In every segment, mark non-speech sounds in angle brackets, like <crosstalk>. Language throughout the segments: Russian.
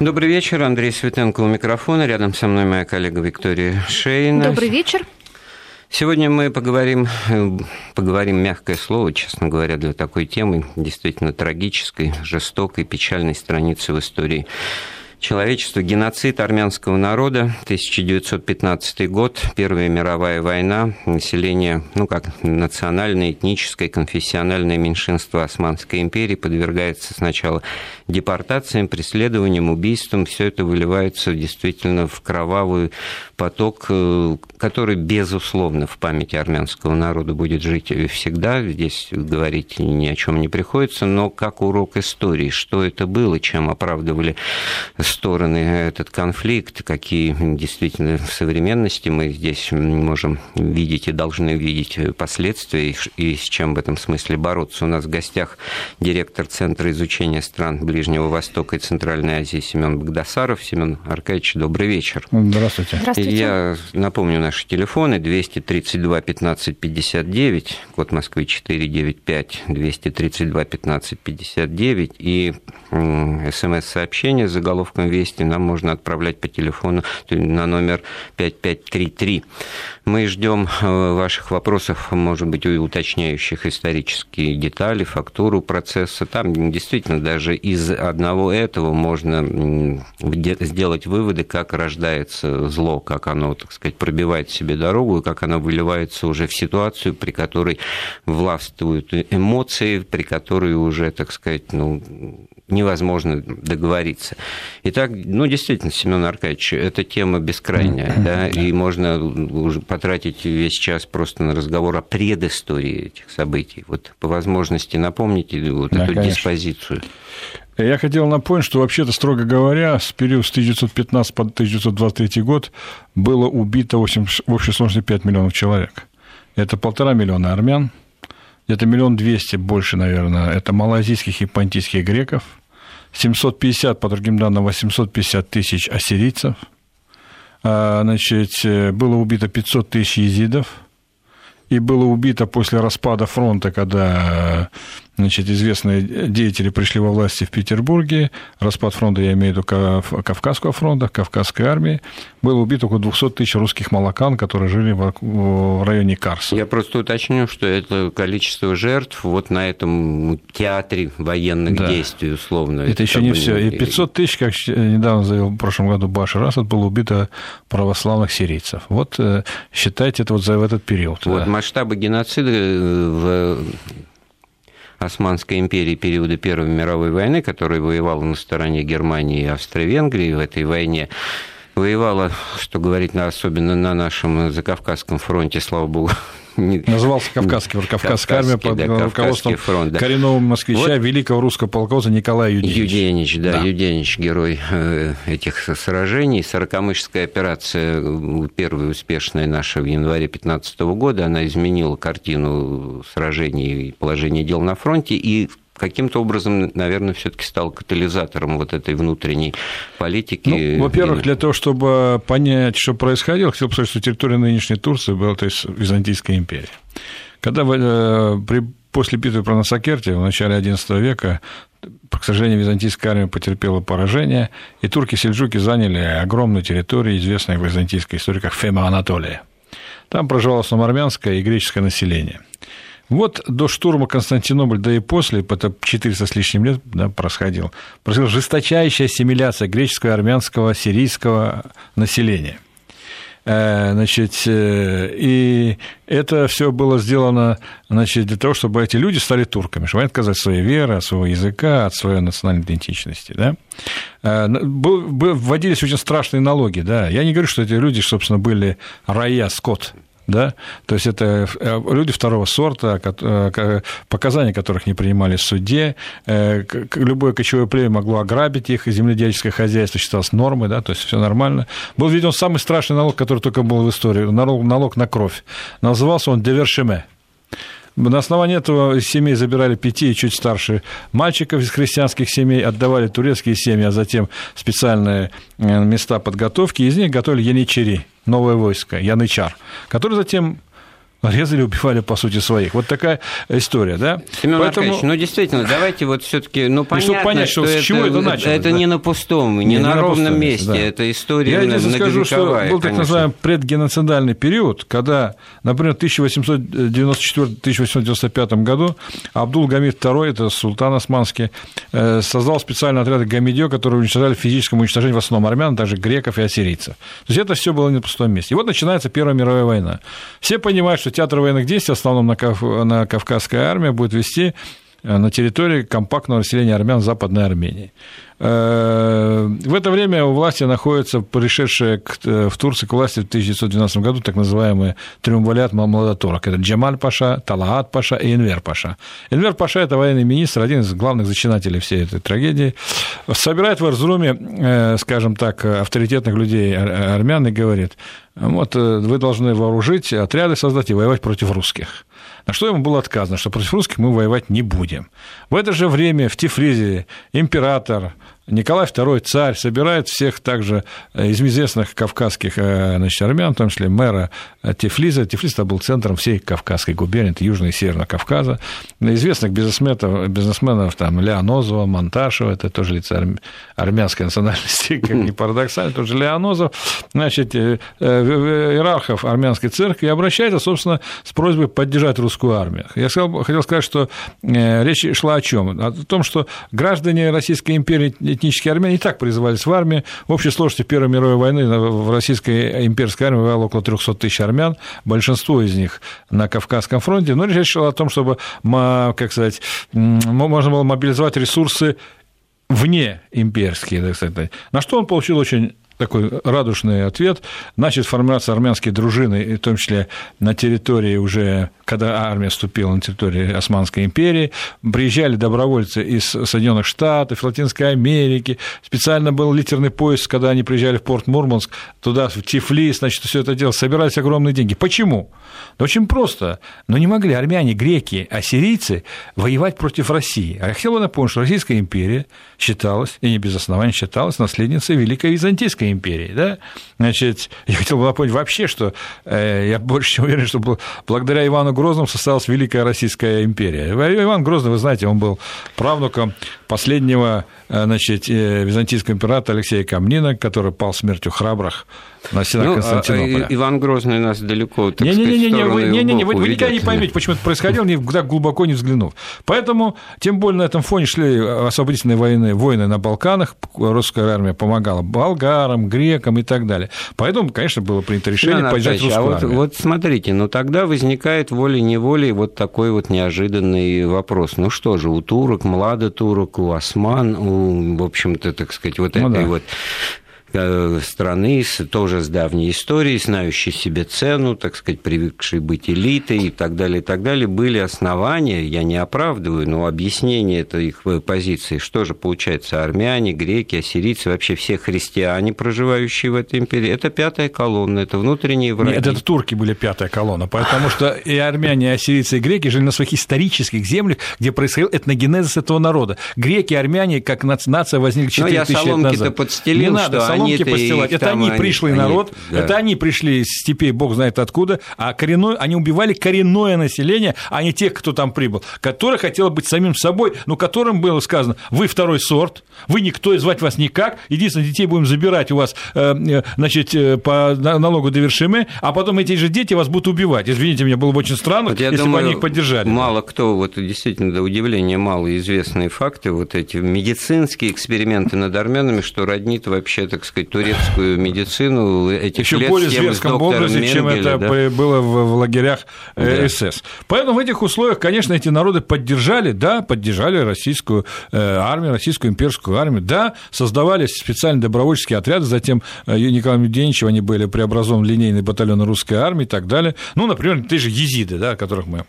Добрый вечер. Андрей Светенко у микрофона. Рядом со мной моя коллега Виктория Шейна. Добрый вечер. Сегодня мы поговорим, поговорим мягкое слово, честно говоря, для такой темы, действительно трагической, жестокой, печальной страницы в истории человечества, геноцид армянского народа, 1915 год, Первая мировая война, население, ну как национальное, этническое, конфессиональное меньшинство Османской империи подвергается сначала депортациям, преследованиям, убийствам, все это выливается действительно в кровавый поток, э, который, безусловно, в памяти армянского народа будет жить всегда, здесь говорить ни о чем не приходится, но как урок истории, что это было, чем оправдывали стороны этот конфликт, какие действительно в современности мы здесь можем видеть и должны видеть последствия, и с чем в этом смысле бороться. У нас в гостях директор Центра изучения стран Ближнего Востока и Центральной Азии Семен Богдасаров. Семен Аркадьевич, добрый вечер. Здравствуйте. Здравствуйте. Я напомню наши телефоны 232 15 59, код Москвы 495, 232 15 59 и смс-сообщение с Вести нам можно отправлять по телефону на номер 5533. Мы ждем э, ваших вопросов, может быть, уточняющих исторические детали, фактуру процесса. Там действительно даже из одного этого можно сделать выводы, как рождается зло, как оно, так сказать, пробивает себе дорогу, и как оно выливается уже в ситуацию, при которой властвуют эмоции, при которой уже, так сказать, ну, невозможно договориться. Итак, ну, действительно, Семен Аркадьевич, эта тема бескрайняя, да, и можно уже потратить весь час просто на разговор о предыстории этих событий. Вот по возможности напомните вот да, эту конечно. диспозицию. Я хотел напомнить, что вообще-то, строго говоря, с периода с 1915 по 1923 год было убито в общей сложности 5 миллионов человек. Это полтора миллиона армян, где-то миллион двести больше, наверное, это малазийских и понтийских греков – 750, по другим данным, 850 тысяч ассирийцев. А, значит, э, было убито 500 тысяч езидов. И было убито после распада фронта, когда значит, известные деятели пришли во власти в Петербурге, распад фронта, я имею в виду Кавказского фронта, Кавказской армии, было убито около 200 тысяч русских молокан, которые жили в районе Карса. Я просто уточню, что это количество жертв вот на этом театре военных да. действий, условно. Это, это еще не все. И 500 тысяч, как недавно заявил в прошлом году Башар Асад, было убито православных сирийцев. Вот э, считайте это вот за этот период. Вот да. масштабы геноцида в Османской империи периода Первой мировой войны, которая воевала на стороне Германии и Австро-Венгрии в этой войне, воевала, что говорить, особенно на нашем Закавказском фронте, слава богу, <laughs> Назывался Кавказский, Кавказская армия под да, руководством фронт, да. коренного москвича, вот великого русского полководца Николая Юденич. Юденич, да, да, Юденич, герой э, этих сражений. Сорокомышская операция, первая успешная наша в январе 2015 года, она изменила картину сражений и положения дел на фронте, и каким-то образом, наверное, все-таки стал катализатором вот этой внутренней политики. Ну, во-первых, для того, чтобы понять, что происходило, хотел бы сказать, что территория нынешней Турции была, то есть Византийская империя. Когда э, при, после битвы про Насакерти в начале XI века к сожалению, византийская армия потерпела поражение, и турки-сельджуки заняли огромную территорию, известную в византийской истории как Фема Анатолия. Там проживало самоармянское и греческое население. Вот до штурма Константинополь, да и после, это 400 с лишним лет да, происходило, происходила жесточайшая ассимиляция греческого, армянского, сирийского населения. Э, значит, э, и это все было сделано значит, для того, чтобы эти люди стали турками, чтобы они отказались от своей веры, от своего языка, от своей национальной идентичности. Да? Э, вводились очень страшные налоги. Да? Я не говорю, что эти люди, собственно, были рая, скот, да, то есть это э, люди второго сорта, э, показания которых не принимали в суде, э, любое кочевое племя могло ограбить их, земледельческое хозяйство считалось нормой, да, то есть все нормально. Был введен самый страшный налог, который только был в истории, налог, налог на кровь. Назывался он девершеме. На основании этого из семей забирали пяти и чуть старше мальчиков из христианских семей, отдавали турецкие семьи, а затем специальные места подготовки, из них готовили яничари, новое войско, янычар, который затем резали, убивали, по сути, своих. Вот такая история, да? Семен Поэтому... Аркадьевич, ну, действительно, давайте вот все таки ну, понятно, чтобы понять, что, что с чего это, это началось. Это да? не на пустом, не, не на, на ровном пустом, месте, да. это история Я единственное скажу, что был так называемый предгеноцидальный период, когда, например, в 1894-1895 году Абдул Гамид II, это султан османский, э, создал специальный отряд Гамидио, которые уничтожали физическому уничтожению в основном армян, даже греков и ассирийцев. То есть это все было не на пустом месте. И вот начинается Первая мировая война. Все понимают, что театр военных действий, в основном на, Кав... на Кавказская армия, будет вести э, на территории компактного населения армян Западной Армении. Э, в это время у власти находится пришедшая э, в Турции к власти в 1912 году так называемый триумвалят Мамладатурок. Это Джамаль Паша, Талаат Паша и Энвер Паша. Энвер Паша – это военный министр, один из главных зачинателей всей этой трагедии. Собирает в Эрзруме, скажем так, авторитетных людей армян и говорит, вот вы должны вооружить отряды, создать и воевать против русских. На что ему было отказано, что против русских мы воевать не будем. В это же время в Тифлизе император Николай II, царь, собирает всех также э, из известных кавказских э, значит, армян, в том числе мэра э, Тифлиза. Тифлиз был центром всей Кавказской губернии, это Южного и Северного Кавказа. Известных бизнесменов, бизнесменов там Леонозова, Монташева, это тоже лица армянской национальности, <laughs> как ни парадоксально, тоже Леонозов, значит, иерархов армянской церкви, и обращается, собственно, с просьбой поддержать русскую армию. Я хотел сказать, что речь шла о чем? О том, что граждане Российской империи этнические армяне и так призывались в армию. В общей сложности Первой мировой войны в российской имперской армии воевало около 300 тысяч армян, большинство из них на Кавказском фронте. Но речь шла о том, чтобы, как сказать, можно было мобилизовать ресурсы вне имперские, так сказать. На что он получил очень такой радушный ответ. Начали формироваться армянские дружины, в том числе на территории уже, когда армия вступила на территорию Османской империи, приезжали добровольцы из Соединенных Штатов, Латинской Америки, специально был литерный поезд, когда они приезжали в порт Мурманск, туда, в Тифлис, значит, все это дело, собирались огромные деньги. Почему? Да очень просто. Но не могли армяне, греки, ассирийцы воевать против России. А я хотел бы напомнить, что Российская империя считалась, и не без основания считалась, наследницей Великой Византийской империи, да, значит, я хотел бы напомнить вообще, что э, я больше чем уверен, что благодаря Ивану Грозному состоялась Великая Российская империя. Иван Грозный, вы знаете, он был правнуком последнего э, значит, э, византийского императора Алексея Камнина, который пал смертью храбрых на стенах ну, а, Константинополя. Иван Грозный у нас далеко, так не, не, не, не, не, вы, не, не, не, вы, вы никогда не поймете, почему это происходило, так глубоко не взглянув. Поэтому, тем более на этом фоне шли освободительные войны, войны на Балканах, русская армия помогала болгарам, грекам и так далее. Поэтому, конечно, было принято решение ну, поддержать русскую а армию. Вот, вот смотрите, ну тогда возникает волей-неволей вот такой вот неожиданный вопрос. Ну что же, у турок, млада турок, у осман, у, в общем-то, так сказать, вот ну, этой да. вот страны с, тоже с давней историей, знающей себе цену, так сказать, привыкшей быть элитой и так далее, и так далее, были основания, я не оправдываю, но объяснение этой их позиции, что же получается, армяне, греки, ассирийцы, вообще все христиане, проживающие в этой империи, это пятая колонна, это внутренние враги. Нет, это турки были пятая колонна, потому что и армяне, и ассирийцы, и греки жили на своих исторических землях, где происходил этногенезис этого народа. Греки, армяне, как нация, возникли 4 ну, тысячи лет назад. я соломки-то подстелил, что соломки постилать. Это они пришлый народ, да. это они пришли из степей, бог знает откуда, а коренной, они убивали коренное население, а не тех, кто там прибыл, которое хотело быть самим собой, но которым было сказано, вы второй сорт, вы никто, и звать вас никак, единственное, детей будем забирать у вас, э, э, значит, э, по налогу довершимы, а потом эти же дети вас будут убивать. Извините меня, было бы очень странно, вот если думаю, бы они их поддержали. Мало кто, вот действительно, до удивления, мало известные факты, вот эти медицинские эксперименты над армянами, что роднит вообще, так сказать, турецкую медицину этих Еще лет более зверском образе, чем это да? было в, в лагерях э, да. СС. Поэтому в этих условиях, конечно, эти народы поддержали, да, поддержали российскую э, армию, российскую имперскую армию, да, создавались специальные добровольческие отряды, затем э, Николаем Евгеньевичем они были преобразованы в линейный батальон русской армии и так далее. Ну, например, те же езиды, да, о которых мы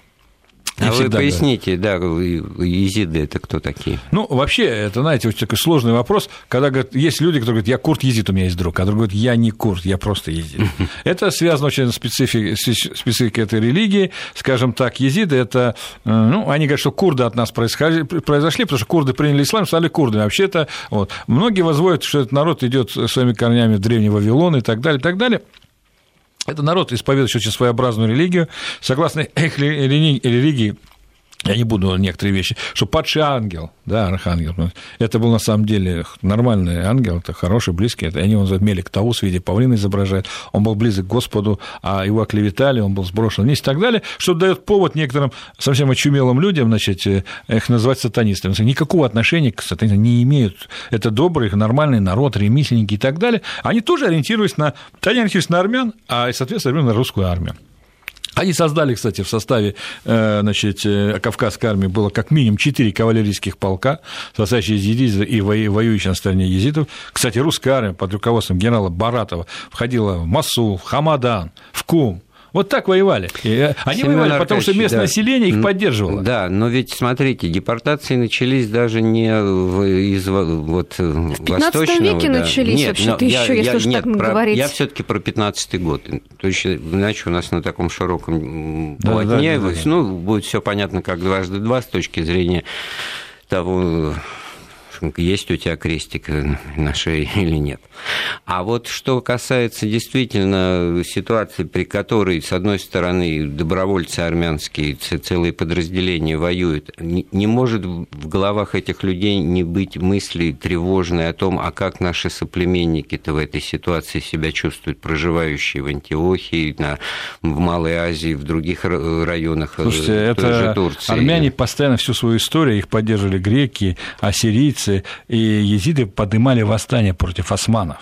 не а вы поясните, да, езиды это кто такие? Ну, вообще, это, знаете, очень такой сложный вопрос, когда говорят, есть люди, которые говорят, я курт езид, у меня есть друг, а другой говорит, я не курт, я просто езид. <laughs> Это связано очень с спецификой, спецификой этой религии, скажем так, езиды это, э, ну, они говорят, что курды от нас произошли, потому что курды приняли ислам, стали курдами. Вообще это, вот, многие возводят, что этот народ идет своими корнями в древний Вавилон и так далее, и так далее. Это народ, исповедующий очень своеобразную религию. Согласно их религии, я не буду некоторые вещи, что падший ангел, да, архангел, это был на самом деле нормальный ангел, это хороший, близкий, это, они его Мелик Таус в виде павлина изображают, он был близок к Господу, а его оклеветали, он был сброшен вниз и так далее, что дает повод некоторым совсем очумелым людям, значит, э, их называть сатанистами. Никакого отношения к сатанизму не имеют. Это добрый, нормальный народ, ремесленники и так далее. Они тоже ориентируются на, они ориентируются на армян, а, соответственно, на русскую армию. Они создали, кстати, в составе э, значит, э, Кавказской армии было как минимум четыре кавалерийских полка, состоящие из езидов и воюющих на стороне езидов. Кстати, русская армия под руководством генерала Баратова входила в Масул, в Хамадан, в Кум, вот так воевали. И э, они Семен воевали, потому что местное да. население их поддерживало. Да, но ведь, смотрите, депортации начались даже не в, из вот, в 15 веке да. начались вообще-то еще, если уж так про, говорить. Я все таки про 15 год. То есть, иначе у нас на таком широком да, полотне, да, да, да, ну, будет все понятно, как дважды два с точки зрения того, есть у тебя крестик на шее <laughs> или нет. А вот что касается действительно ситуации, при которой, с одной стороны, добровольцы армянские, целые подразделения воюют, не может в головах этих людей не быть мысли тревожной о том, а как наши соплеменники-то в этой ситуации себя чувствуют, проживающие в Антиохии, на, в Малой Азии, в других районах э, Слушайте, это Турции. Армяне постоянно всю свою историю, их поддерживали греки, ассирийцы, езидцы, и езиды поднимали восстание против османов.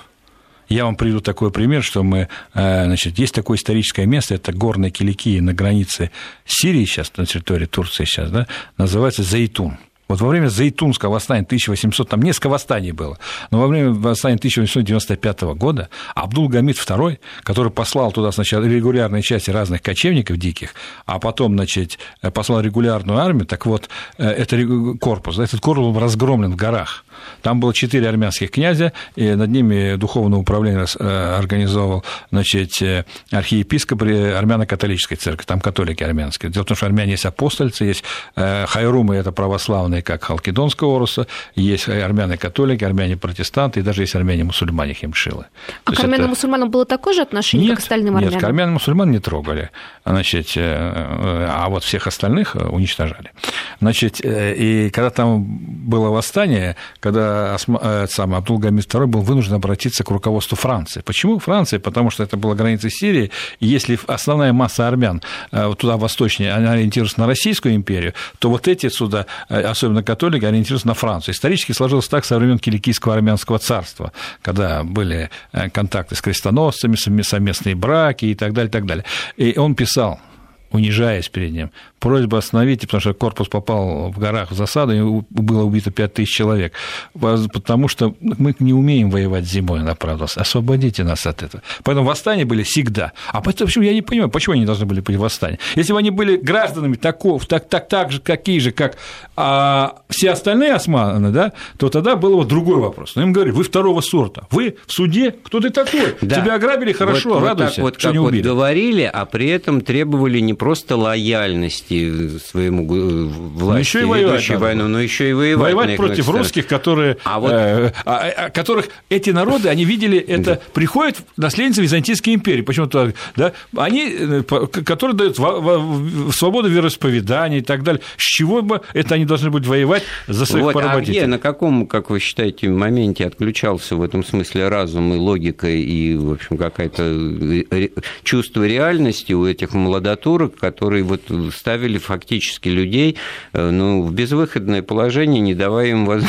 Я вам приведу такой пример, что мы, э, значит, есть такое историческое место, это горные Киликии на границе Сирии сейчас, на территории Турции сейчас, да, называется Зайтун. Вот во время Зайтунского восстания 1800, там несколько восстаний было, но во время восстания 1895 года Абдул-Гамид II, который послал туда сначала регулярные части разных кочевников диких, а потом, значит, послал регулярную армию, так вот, э, это корпус, этот корпус был разгромлен в горах. Там было четыре армянских князя, и над ними духовное управление э, организовал значит, э, архиепископ армяно-католической церкви, там католики армянские. Дело в том, что армяне есть апостольцы, есть хайрумы, это православные армяне как Халкидонского Ороса, есть армяне-католики, армяне-протестанты, и даже есть армяне-мусульмане химшилы. А к армянам-мусульманам это... было такое же отношение, нет, как к остальным армянам? Нет, к армянам-мусульман не трогали, значит, э, а вот всех остальных уничтожали. Значит, э, и когда там было восстание, когда э, сам Абдул-Гамид II был вынужден обратиться к руководству Франции. Почему Франция? Потому что это была граница Сирии, и если основная масса армян туда восточнее, они ориентируются на Российскую империю, то вот эти сюда, особенно особенно католики, ориентируются на Францию. Исторически сложилось так со времен Киликийского армянского царства, когда были э, контакты с крестоносцами, совместные браки и так далее, так далее. И он писал, унижаясь перед ним, просьба остановить, потому что корпус попал в горах в засаду, и было убито 5 тысяч человек, потому что мы не умеем воевать зимой, он оправдывался. Освободите нас от этого. Поэтому восстания были всегда. А почему, я не понимаю, почему они должны были быть восстания? Если бы они были гражданами таков, так, так, так же, какие же, как а, все остальные османы, да, то тогда был вот другой вопрос. Но им говорили, вы второго сорта, вы в суде, кто ты такой? Да. Тебя ограбили, хорошо, вот, радуйся, вот так, вот, что не убили. Вот говорили, а при этом требовали не просто лояльности, вести своему э, власти, еще и воевать войну, но еще и воевать. Воевать против стороны. русских, которые, а вот... э, а, а, которых эти народы, они видели это, да. приходят наследницы Византийской империи, почему-то, да, они, э, которые дают свободу вероисповедания и так далее. С чего бы это они должны быть воевать за своих вот, поработителей? А где, на каком, как вы считаете, моменте отключался в этом смысле разум и логика и, в общем, какое-то э, чувство реальности у этих молодотурок, которые вот ставили ставили фактически людей э, ну, в безвыходное положение, не давая им <laughs>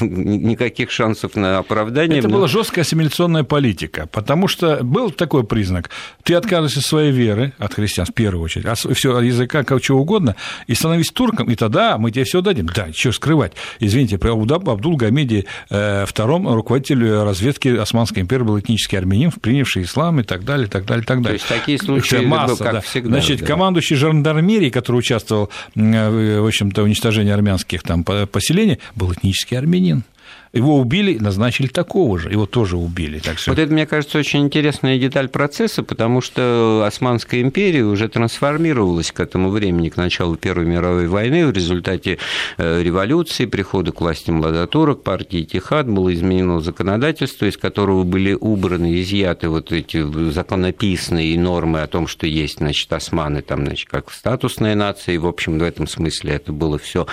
никаких шансов на оправдание. Это но... была жесткая ассимиляционная политика, потому что был такой признак. Ты отказываешься от своей веры, от христиан в первую очередь, от всего языка, как чего угодно, и становись турком, и тогда мы тебе все дадим. Да, что скрывать. Извините, при Абдул Гамиде э, втором руководитель разведки Османской империи был этнический армянин, принявший ислам и так далее, и так далее, и так далее. То есть такие случаи, масса, как да. всегда. Значит, да. командующий жандармерией, который участвовал в общем-то, уничтожении армянских там поселений, был этнический армянин. Его убили, назначили такого же, его тоже убили. Так что... Вот это, мне кажется, очень интересная деталь процесса, потому что Османская империя уже трансформировалась к этому времени, к началу Первой мировой войны. В результате э, революции, прихода к власти младотурок, партии Тихад было изменено законодательство, из которого были убраны, изъяты вот эти законописные нормы о том, что есть, значит, османы, там, значит, как статусная нация, и, в общем, в этом смысле это было все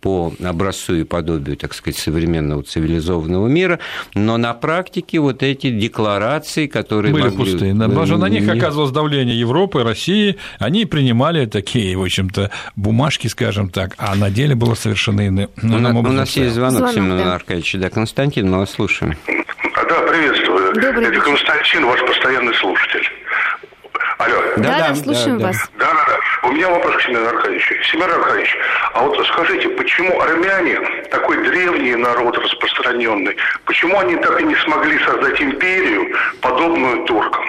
по образцу и подобию, так сказать, современного цивилизованного мира, но на практике вот эти декларации, которые были могли... пустые, да, потому что на них оказывалось давление Европы, России, они принимали такие, в общем-то, бумажки, скажем так, а на деле было совершенно иным ну, у, у нас есть звонок, звонок Семен да. Аркадьевич, да, Константин, мы вас слушаем. Да, приветствую. Добрый Это Константин, ваш постоянный слушатель. Алло. Да, да, да слушаем да, вас. Да, да, да. У меня вопрос к Семену Аркадьевичу. Семен Аркадьевич, а вот скажите, почему армяне, такой древний народ распространенный, почему они так и не смогли создать империю, подобную туркам?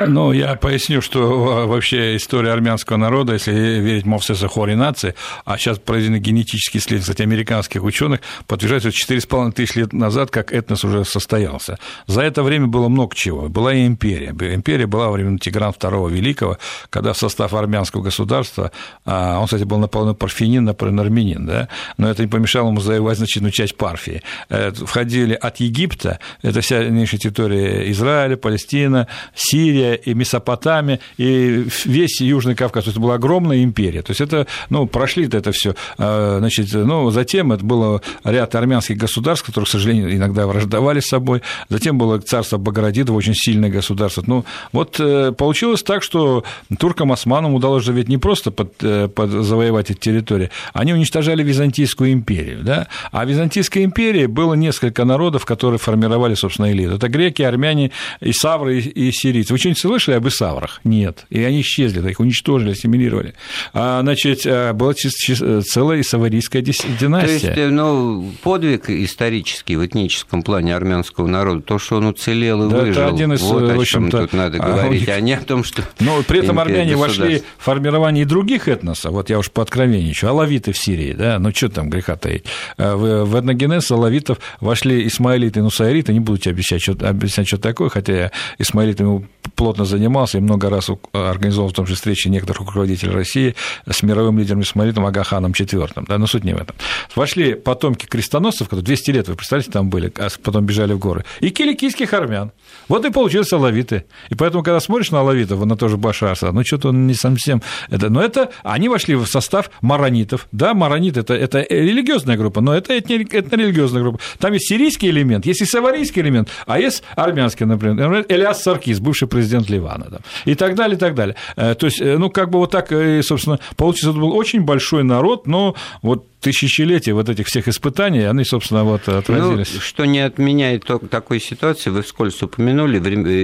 Ну, я поясню, что вообще история армянского народа, если верить Мовсеса Хори нации, а сейчас проведены генетические исследования, кстати, американских ученых, подтверждают, что 4,5 тысяч лет назад как этнос уже состоялся. За это время было много чего. Была и империя. Империя была во время Тигран II Великого, когда в состав армянского государства, а, он, кстати, был наполовину парфянин, наполовину армянин, да, но это не помешало ему завоевать значительную часть Парфии. Э, входили от Египта, это вся нынешняя территория Израиля, Палестина, Сирия, и Месопотамия, и весь Южный Кавказ. То есть это была огромная империя. То есть это, ну, прошли это все. А, значит, ну, затем это было ряд армянских государств, которые, к сожалению, иногда враждовали с собой. Затем было царство Баградидова, очень сильное государство. Ну, вот э, получилось так, что туркам, османам удалось же ведь не просто под, э, под завоевать эти территории, они уничтожали Византийскую империю, да? А в Византийской империи было несколько народов, которые формировали, собственно, элиту. Это греки, армяне, и савры, и сирийцы. Вы что-нибудь слышали об Исаврах? Нет. И они исчезли, их уничтожили, ассимилировали. А, значит, а, была целая исаварийская династия. То есть, ну, подвиг исторический в этническом плане армянского народа, то, что он уцелел и да, выжил, это один из, вот о чем тут надо а, говорить, а не о том, что... Но при этом армяне вошли в формирование других этносов, вот я уж по откровенничаю, алавиты в Сирии, да, ну что там греха таить. А, в, в этногенез алавитов вошли исмаилиты и нусайриты, не буду тебе объяснять, что, объяснять, что такое, хотя я исмаилитами плотно занимался и много раз организовал в том числе встречи некоторых руководителей России с мировым лидером Исмаилитом Агаханом IV. Да, но суть не в этом. Вошли потомки крестоносцев, которые 200 лет, вы представляете, там были, а потом бежали в горы, и киликийских армян. Вот и получились алавиты. И поэтому, когда смотришь на алавитов, на тоже Башар ну что-то он не совсем... Это, но это они вошли в состав маронитов. Да, маронит это, это религиозная группа, но это этнорелигиозная группа. Там есть сирийский элемент, есть и саварийский элемент, а есть армянский, например. Элиас Саркис, бывший президент Ливана. Там, и так далее, и так далее. Э, то есть, э, ну, как бы вот так, собственно, получится, это был очень большой народ, но вот тысячелетия вот этих всех испытаний, они, собственно, вот отразились. Ну, что не отменяет такой ситуации, вы вскользь упомянули,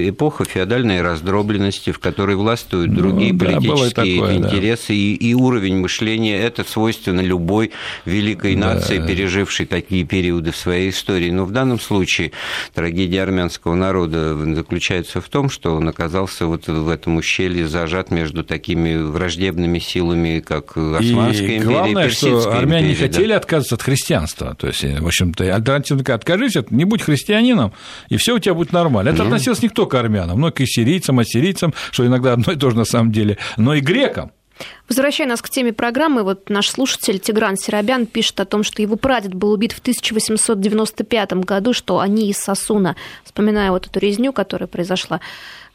эпоха феодальной раздробленности, в которой властвуют другие ну, политические такое, интересы да. и, и уровень мышления. Это свойственно любой великой нации, да. пережившей такие периоды в своей истории. Но в данном случае трагедия армянского народа заключается в том, что он оказался вот в этом ущелье зажат между такими враждебными силами, как Османская и империя главное, и Персидская что армяне не хотели да. отказываться от христианства. То есть, в общем-то, альтернативно откажись, не будь христианином, и все у тебя будет нормально. Это mm относилось не только к армянам, но и к сирийцам, ассирийцам, что иногда одно и то же на самом деле, но и грекам. Возвращая нас к теме программы, вот наш слушатель Тигран Серобян пишет о том, что его прадед был убит в 1895 году, что они из Сосуна, вспоминая вот эту резню, которая произошла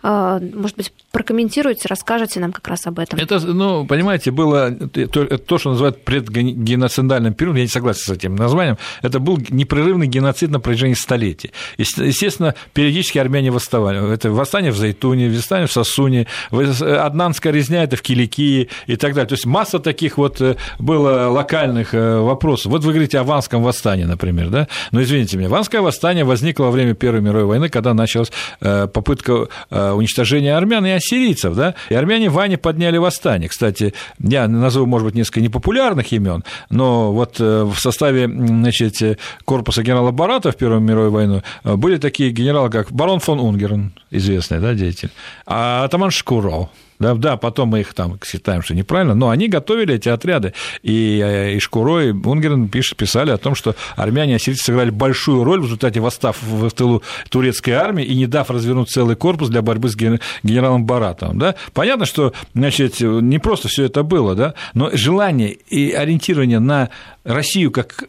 а, может быть, прокомментируете, расскажете нам как раз об этом. Это, ну, понимаете, было то, то что называют предгеноцидальным периодом, я не согласен с этим названием, это был непрерывный геноцид на протяжении столетий. Естественно, периодически армяне восставали. Это восстание в Зайтуне, восстание в Сосуне, Аднанская резня, это в Киликии и так далее. То есть масса таких вот э, было локальных э, вопросов. Вот вы говорите о Ванском восстании, например, да? Но извините меня, Ванское восстание возникло во время Первой мировой войны, когда началась э, попытка уничтожения армян и ассирийцев, да, и армяне в Ване подняли восстание. Кстати, я назову, может быть, несколько непопулярных имен, но вот э, в составе, значит, корпуса генерала Барата в Первую мировую войну были такие генералы, как барон фон Унгерн, известный, да, деятель, а атаман Шкуров, Да, да, потом мы их там считаем, что неправильно, но они готовили эти отряды. И, э, и Шкуро, и Унгерн пишет, писали о том, что армяне и ассирийцы сыграли большую роль в результате восстав в тылу турецкой армии и не дав развернуть целый корпус для борьбы с генералом Баратовым. Да? Понятно, что значит, не просто все это было, да? но желание и ориентирование на Россию как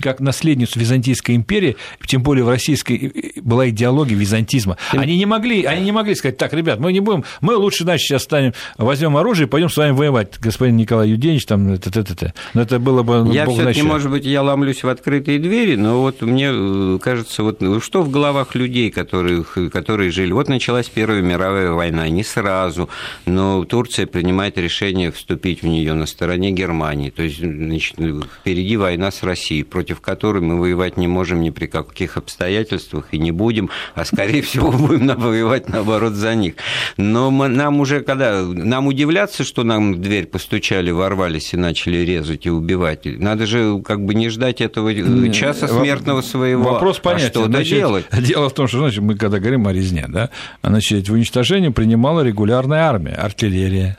как наследницу Византийской империи, тем более в российской была идеология византизма. Они не могли, они не могли сказать, так, ребят, мы не будем, мы лучше, значит, сейчас станем, возьмем оружие и пойдем с вами воевать, господин Николай Юденич, там, это, это, это. Но это было бы, Я все-таки, может быть, я ломлюсь в открытые двери, но вот мне э, кажется, вот ну, что в головах людей, которые, которые жили, вот началась Первая мировая война, не сразу, но Турция принимает решение вступить в нее на стороне Германии, то есть, значит, впереди война с Россией, против которой мы воевать не можем ни при каких обстоятельствах и не будем, а скорее всего <laughs> будем воевать наоборот за них. Но мы, нам уже когда нам удивляться, что нам в дверь постучали, ворвались и начали резать и убивать. Надо же как бы не ждать этого э, часа смертного своего. Вопрос а понятен. А что значит, делать? <laughs> Дело в том, что значит, мы когда говорим о резне, да, значит, в уничтожении принимала регулярная армия, артиллерия,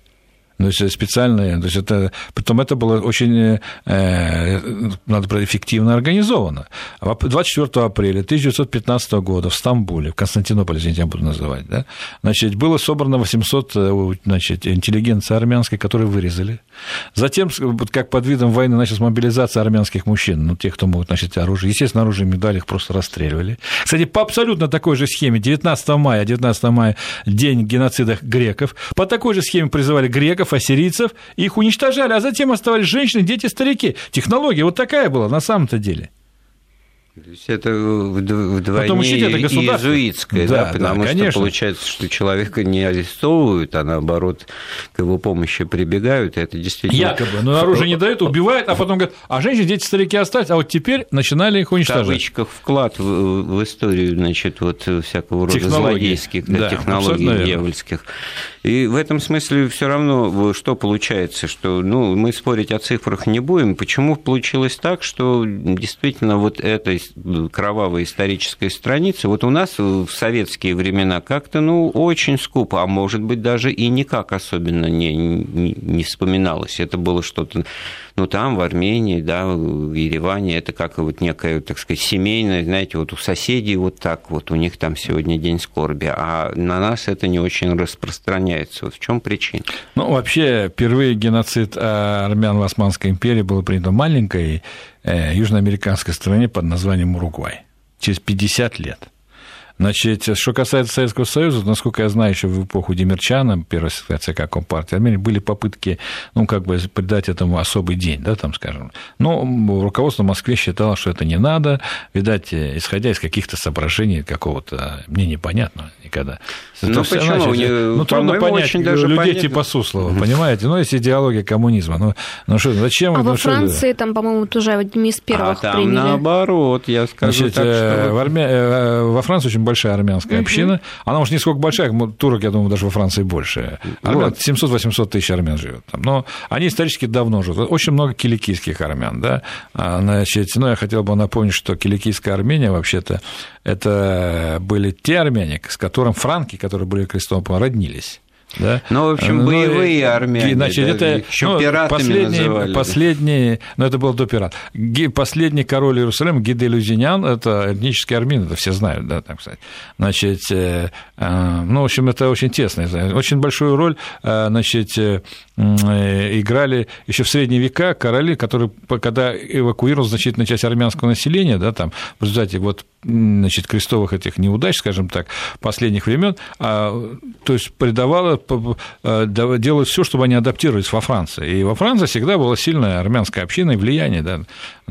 то есть специальные, то есть это, потом это было очень, э, надо сказать, эффективно организовано. 24 апреля 1915 года в Стамбуле, в Константинополе, извините, я буду называть, да, значит, было собрано 800 э, значит, интеллигенции армянской, которые вырезали. Затем, как под видом войны, началась мобилизация армянских мужчин, ну, тех, кто могут носить оружие. Естественно, оружие медали их просто расстреливали. Кстати, по абсолютно такой же схеме 19 мая, 19 мая день геноцида греков, по такой же схеме призывали греков ассирийцев, их уничтожали, а затем оставались женщины, дети, старики. Технология вот такая была на самом-то деле. То есть это вдвойне это иезуитское, да, да, потому да, что получается, что человека не арестовывают, а наоборот к его помощи прибегают, и это действительно... Якобы, но оружие не дают, убивают, а потом говорят, а женщины, дети, старики остались, а вот теперь начинали их уничтожать. В кавычках вклад в, в историю, значит, вот всякого рода технологии. злодейских да, технологий дьявольских. И в этом смысле все равно что получается, что ну, мы спорить о цифрах не будем. Почему получилось так, что действительно вот эта кровавая историческая страница, вот у нас в советские времена как-то ну, очень скупо, а может быть даже и никак особенно не, не, не вспоминалось. Это было что-то ну, там, в Армении, да, в Ереване, это как вот некая, так сказать, семейная, знаете, вот у соседей вот так вот, у них там сегодня день скорби, а на нас это не очень распространяется. Вот в чем причина? Ну, вообще, впервые геноцид э, армян в Османской империи был принят в маленькой э, южноамериканской стране под названием Уругвай через 50 лет. Значит, что касается Советского Союза, насколько я знаю, еще в эпоху Демирчана, первой ЦК Компартии Армении, были попытки, ну, как бы придать этому особый день, да, там, скажем. Но руководство Москвы считало, что это не надо, видать, исходя из каких-то соображений какого-то, мне непонятно никогда. Ну, почему? Значит, ну, трудно понять очень даже людей понятно. типа Суслова, понимаете? Ну, есть идеология коммунизма. Ну, ну что, зачем? А ну, во Франции, там, по-моему, тоже одними из первых а там приняли. наоборот, я скажу Значит, так, что... в Арме... Э, во Франции очень большая армянская угу. община. Она уж не сколько большая, турок, я думаю, даже во Франции больше. Армян, вот. 700-800 тысяч армян живет там. Но они исторически давно живут. Очень много киликийских армян, да. А, значит, ну, я хотел бы напомнить, что киликийская Армения, вообще-то, это были те армяне, с которым франки, которые были крестом, роднились. Да? Ну, в общем, ну, боевые ну, армяне. Значит, да, это еще ну, пиратами последний, называли. Последний, ну, это был до пират. Последний король Иерусалима, Гиде Люзинян, это этнический армян, это все знают, да, так сказать. Значит, э, э, ну, в общем, это очень тесно. Очень большую роль, э, значит, играли еще в средние века короли, которые, когда эвакуировал значительная часть армянского населения, да, там, в результате вот значит, крестовых этих неудач, скажем так, последних времен, а, то есть придавало, а, делать все, чтобы они адаптировались во Франции. И во Франции всегда была сильная армянская община и влияние, да,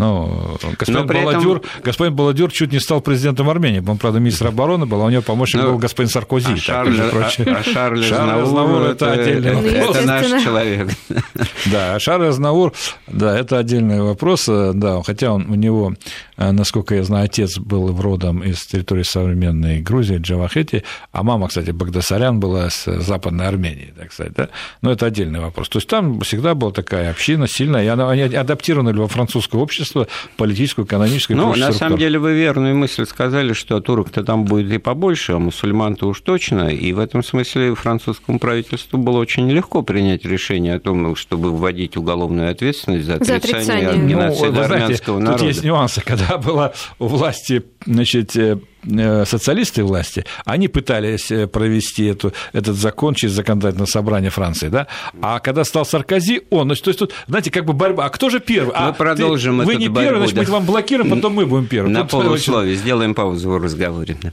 ну, господин, Баладюр, этом... господин Баладюр чуть не стал президентом Армении. Он, правда, министр обороны был, а у него помощник ну, был господин Саркози. А, Шарль, а, а Шарль, Шарль Азнавур – это, это отдельный вопрос. Это наш человек. <laughs> Да, а Шарль Азнавур, да, это отдельный вопрос. Да, хотя он, у него, насколько я знаю, отец был родом из территории современной Грузии, Джавахети, а мама, кстати, Багдасарян была с Западной Северной Армении, так сказать, да? Но это отдельный вопрос. То есть там всегда была такая община сильная, и она, они адаптированы во французское общество, политическую, экономическую. Ну, на самом деле вы верную мысль сказали, что турок-то там будет и побольше, а мусульман-то уж точно, и в этом смысле французскому правительству было очень легко принять решение о том, чтобы вводить уголовную ответственность за отрицание, за отрицание. геноцида ну, армянского знаете, народа. Тут есть нюансы, когда была у власти значит, э, социалисты власти, они пытались э, провести эту, этот закон через законодательное собрание Франции, да, а когда стал Саркози, он, значит, то есть тут, знаете, как бы борьба, а кто же первый? Мы а продолжим ты, Вы не борьбу, первый, значит, да. мы вам блокируем, потом мы будем первыми. На полусловие, сделаем паузу в разговоре. Да.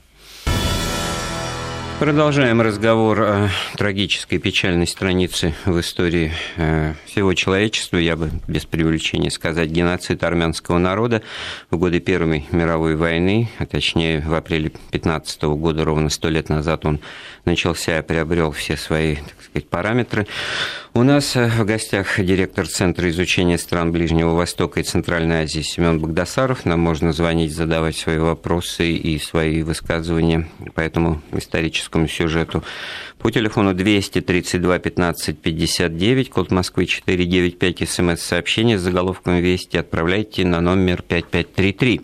Продолжаем разговор о трагической печальной странице в истории э, всего человечества, я бы без преувеличения сказать, геноцид армянского народа в годы Первой мировой войны, а точнее в апреле 15 года, ровно сто лет назад он начался и приобрел все свои, так сказать, параметры. У нас э, в гостях директор Центра изучения стран Ближнего Востока и Центральной Азии Семен Богдасаров. Нам можно звонить, задавать свои вопросы и свои высказывания по этому историческому сюжету по телефону 232 15 59, код Москвы 495, смс-сообщение с заголовком «Вести» отправляйте на номер 5533.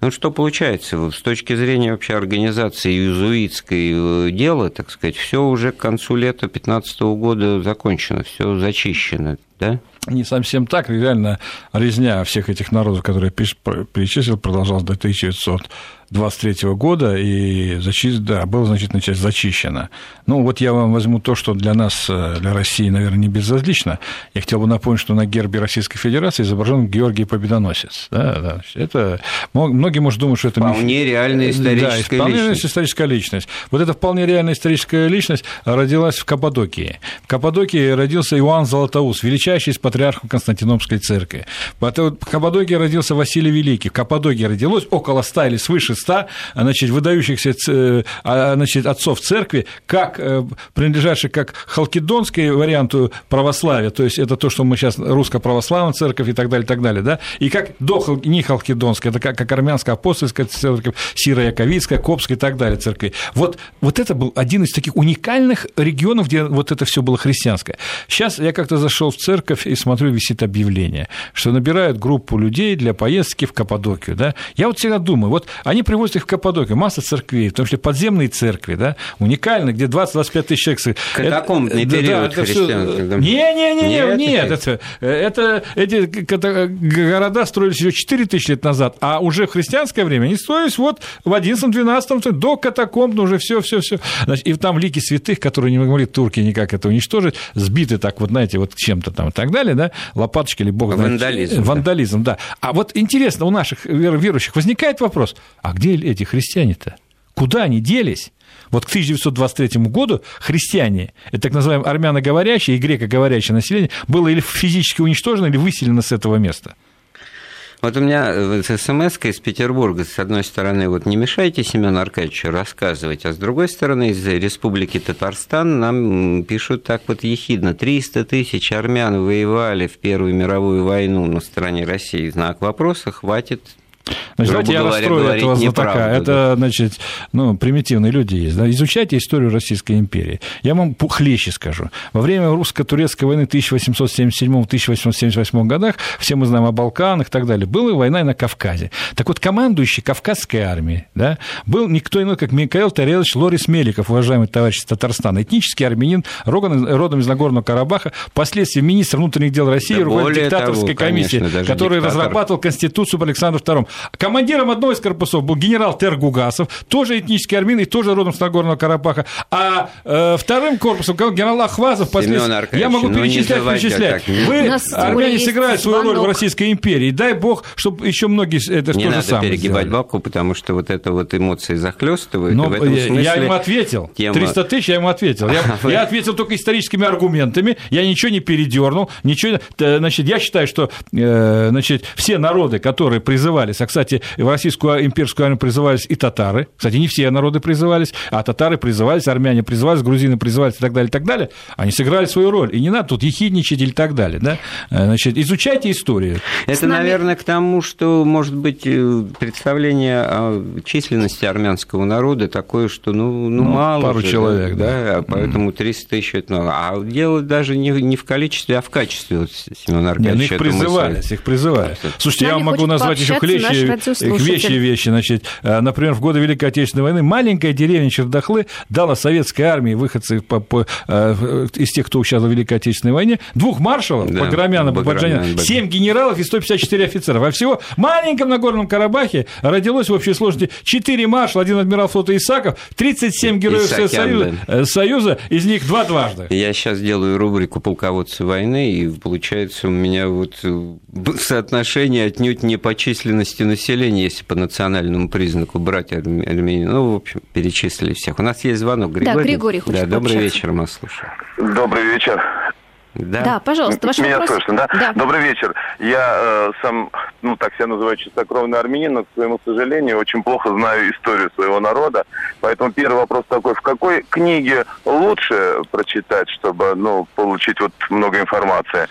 Ну, что получается? С точки зрения вообще организации иезуитской э, дела, так сказать, все уже к концу лета 2015 года закончено, все зачищено, да? Не совсем так. Реально резня всех этих народов, которые перечислил, продолжалась до 1900 23 года, и зачи... да, была значительная часть зачищена. Ну, вот я вам возьму то, что для нас, э, для России, наверное, не безразлично. Я хотел бы напомнить, что на гербе Российской Федерации изображен Георгий Победоносец. Да, да. Это... Многие, может, думать, что это... Вполне реальная историческая да, вполне личность. историческая личность. Вот эта вполне реальная историческая личность родилась в Каппадокии. В Каппадокии родился Иоанн Златоуст, величайший из патриархов Константинопольской церкви. В Каппадокии родился Василий Великий. В Каппадокии родилось около ста или свыше ста значит, выдающихся э, а, значит, отцов церкви, как э, принадлежащих как халкидонской варианту православия, то есть это то, что мы сейчас русско-православная церковь и так далее, и так далее, да, и как до не халкидонская, это как, как армянская апостольская церковь, сиро-яковицкая, копская и так далее церкви. Вот, вот это был один из таких уникальных регионов, где вот это все было христианское. Сейчас я как-то зашел в церковь и смотрю, висит объявление, что набирают группу людей для поездки в Каппадокию, да. Я вот всегда думаю, вот они привозят их в Каппадокию, масса церквей, в том числе подземные церкви, да, уникальные, где 20-25 тысяч человек. Катакомбный это, период да, христианский. Да. Не-не-не, нет, нет это, это, эти города строились еще 4 тысячи лет назад, а уже в христианское время они строились вот в 11-12 до катакомб, уже все, все, все. И там лики святых, которые не могли турки никак это уничтожить, сбиты так вот, знаете, вот чем-то там и так далее, да, лопаточки или бог Вандализм. Знает, вандализм, да. А вот интересно, у наших верующих возникает вопрос, а где эти христиане-то? Куда они делись? Вот к 1923 году христиане, это так называемое армяноговорящее и грекоговорящее население, было или физически уничтожено, или выселено с этого места. Вот у меня смс из Петербурга, с одной стороны, вот не мешайте Семену Аркадьевичу рассказывать, а с другой стороны, из Республики Татарстан нам пишут так вот ехидно. 300 тысяч армян воевали в Первую мировую войну на стороне России. Знак вопроса, хватит Значит, давайте я расстрою этого знатока. Неправду, Это, да. значит, ну, примитивные люди есть. Да? Изучайте историю Российской империи. Я вам хлеще скажу. Во время русско-турецкой войны 1877-1878 годах, все мы знаем о Балканах и так далее, была война на Кавказе. Так вот, командующий Кавказской армией да, был никто иной, как Михаил Тарелович Лорис Меликов, уважаемый товарищ Татарстана, этнический армянин, родом из Нагорного Карабаха, впоследствии министр внутренних дел России, да руководитель диктаторской того, комиссии, конечно, который диктатор. разрабатывал Конституцию по Александру II. Командиром одного из корпусов был генерал Тергугасов, тоже этнический армян и тоже родом с Нагорного Карабаха. А э, вторым корпусом генерал Ахвазов впоследствии... Я могу ну, перечислять, перечислять. Вы, армяне, сыграли свою роль в Российской империи. Дай бог, чтобы еще многие это Не то надо же самое перегибать сделали. бабку, потому что вот это вот эмоции захлестывают. Но я ему ответил. Тема... 300 тысяч я ему ответил. Я, <laughs> я ответил только историческими аргументами. Я ничего не передернул. Ничего... Значит, я считаю, что э, значит, все народы, которые призывали к кстати, в российскую имперскую армию призывались и татары, кстати, не все народы призывались, а татары призывались, армяне призывались, грузины призывались и так далее, и так далее, они сыграли свою роль, и не надо тут ехидничать или так далее, да, значит, изучайте историю. Это, нами... наверное, к тому, что, может быть, э, представление о численности армянского народа такое, что, ну, ну, ну мало пару же, человек, да, да, поэтому 300 тысяч это много. А дело даже не, не в количестве, а в качестве, вот, Семен Аркадьевич. Нет, ну, их призывались, их призывали. Слушайте, я могу назвать еще хлещи, вещи, вещи, значит, э, например, в годы Великой Отечественной войны маленькая деревня Чердахлы дала советской армии, выходцы по, по, э, из тех, кто участвовал в Великой Отечественной войне, двух маршалов, да, Баграмяна, Бабаджаняна, семь генералов и 154 офицера. Во всего маленьком Нагорном Карабахе родилось в общей сложности 4 маршала, один адмирал флота Исаков, 37 героев Исакян, Союза, да. Э, Союза, из них два дважды. Я сейчас делаю рубрику «Полководцы войны», и получается у меня вот соотношение отнюдь не по численности населения, если по национальному признаку брать армянин. Ну, в общем, перечислили всех. У нас есть звонок. Григорий. Да, Григорий хочет Да, добрый вечер, мы слушаем. Добрый вечер. Да, да пожалуйста, ваш Меня вопрос. слышно, да? да? Добрый вечер. Я э, сам, ну так себя называю, чистокровный армянин, но, к своему сожалению, очень плохо знаю историю своего народа. Поэтому первый вопрос такой, в какой книге лучше прочитать, чтобы, ну, получить вот много информации?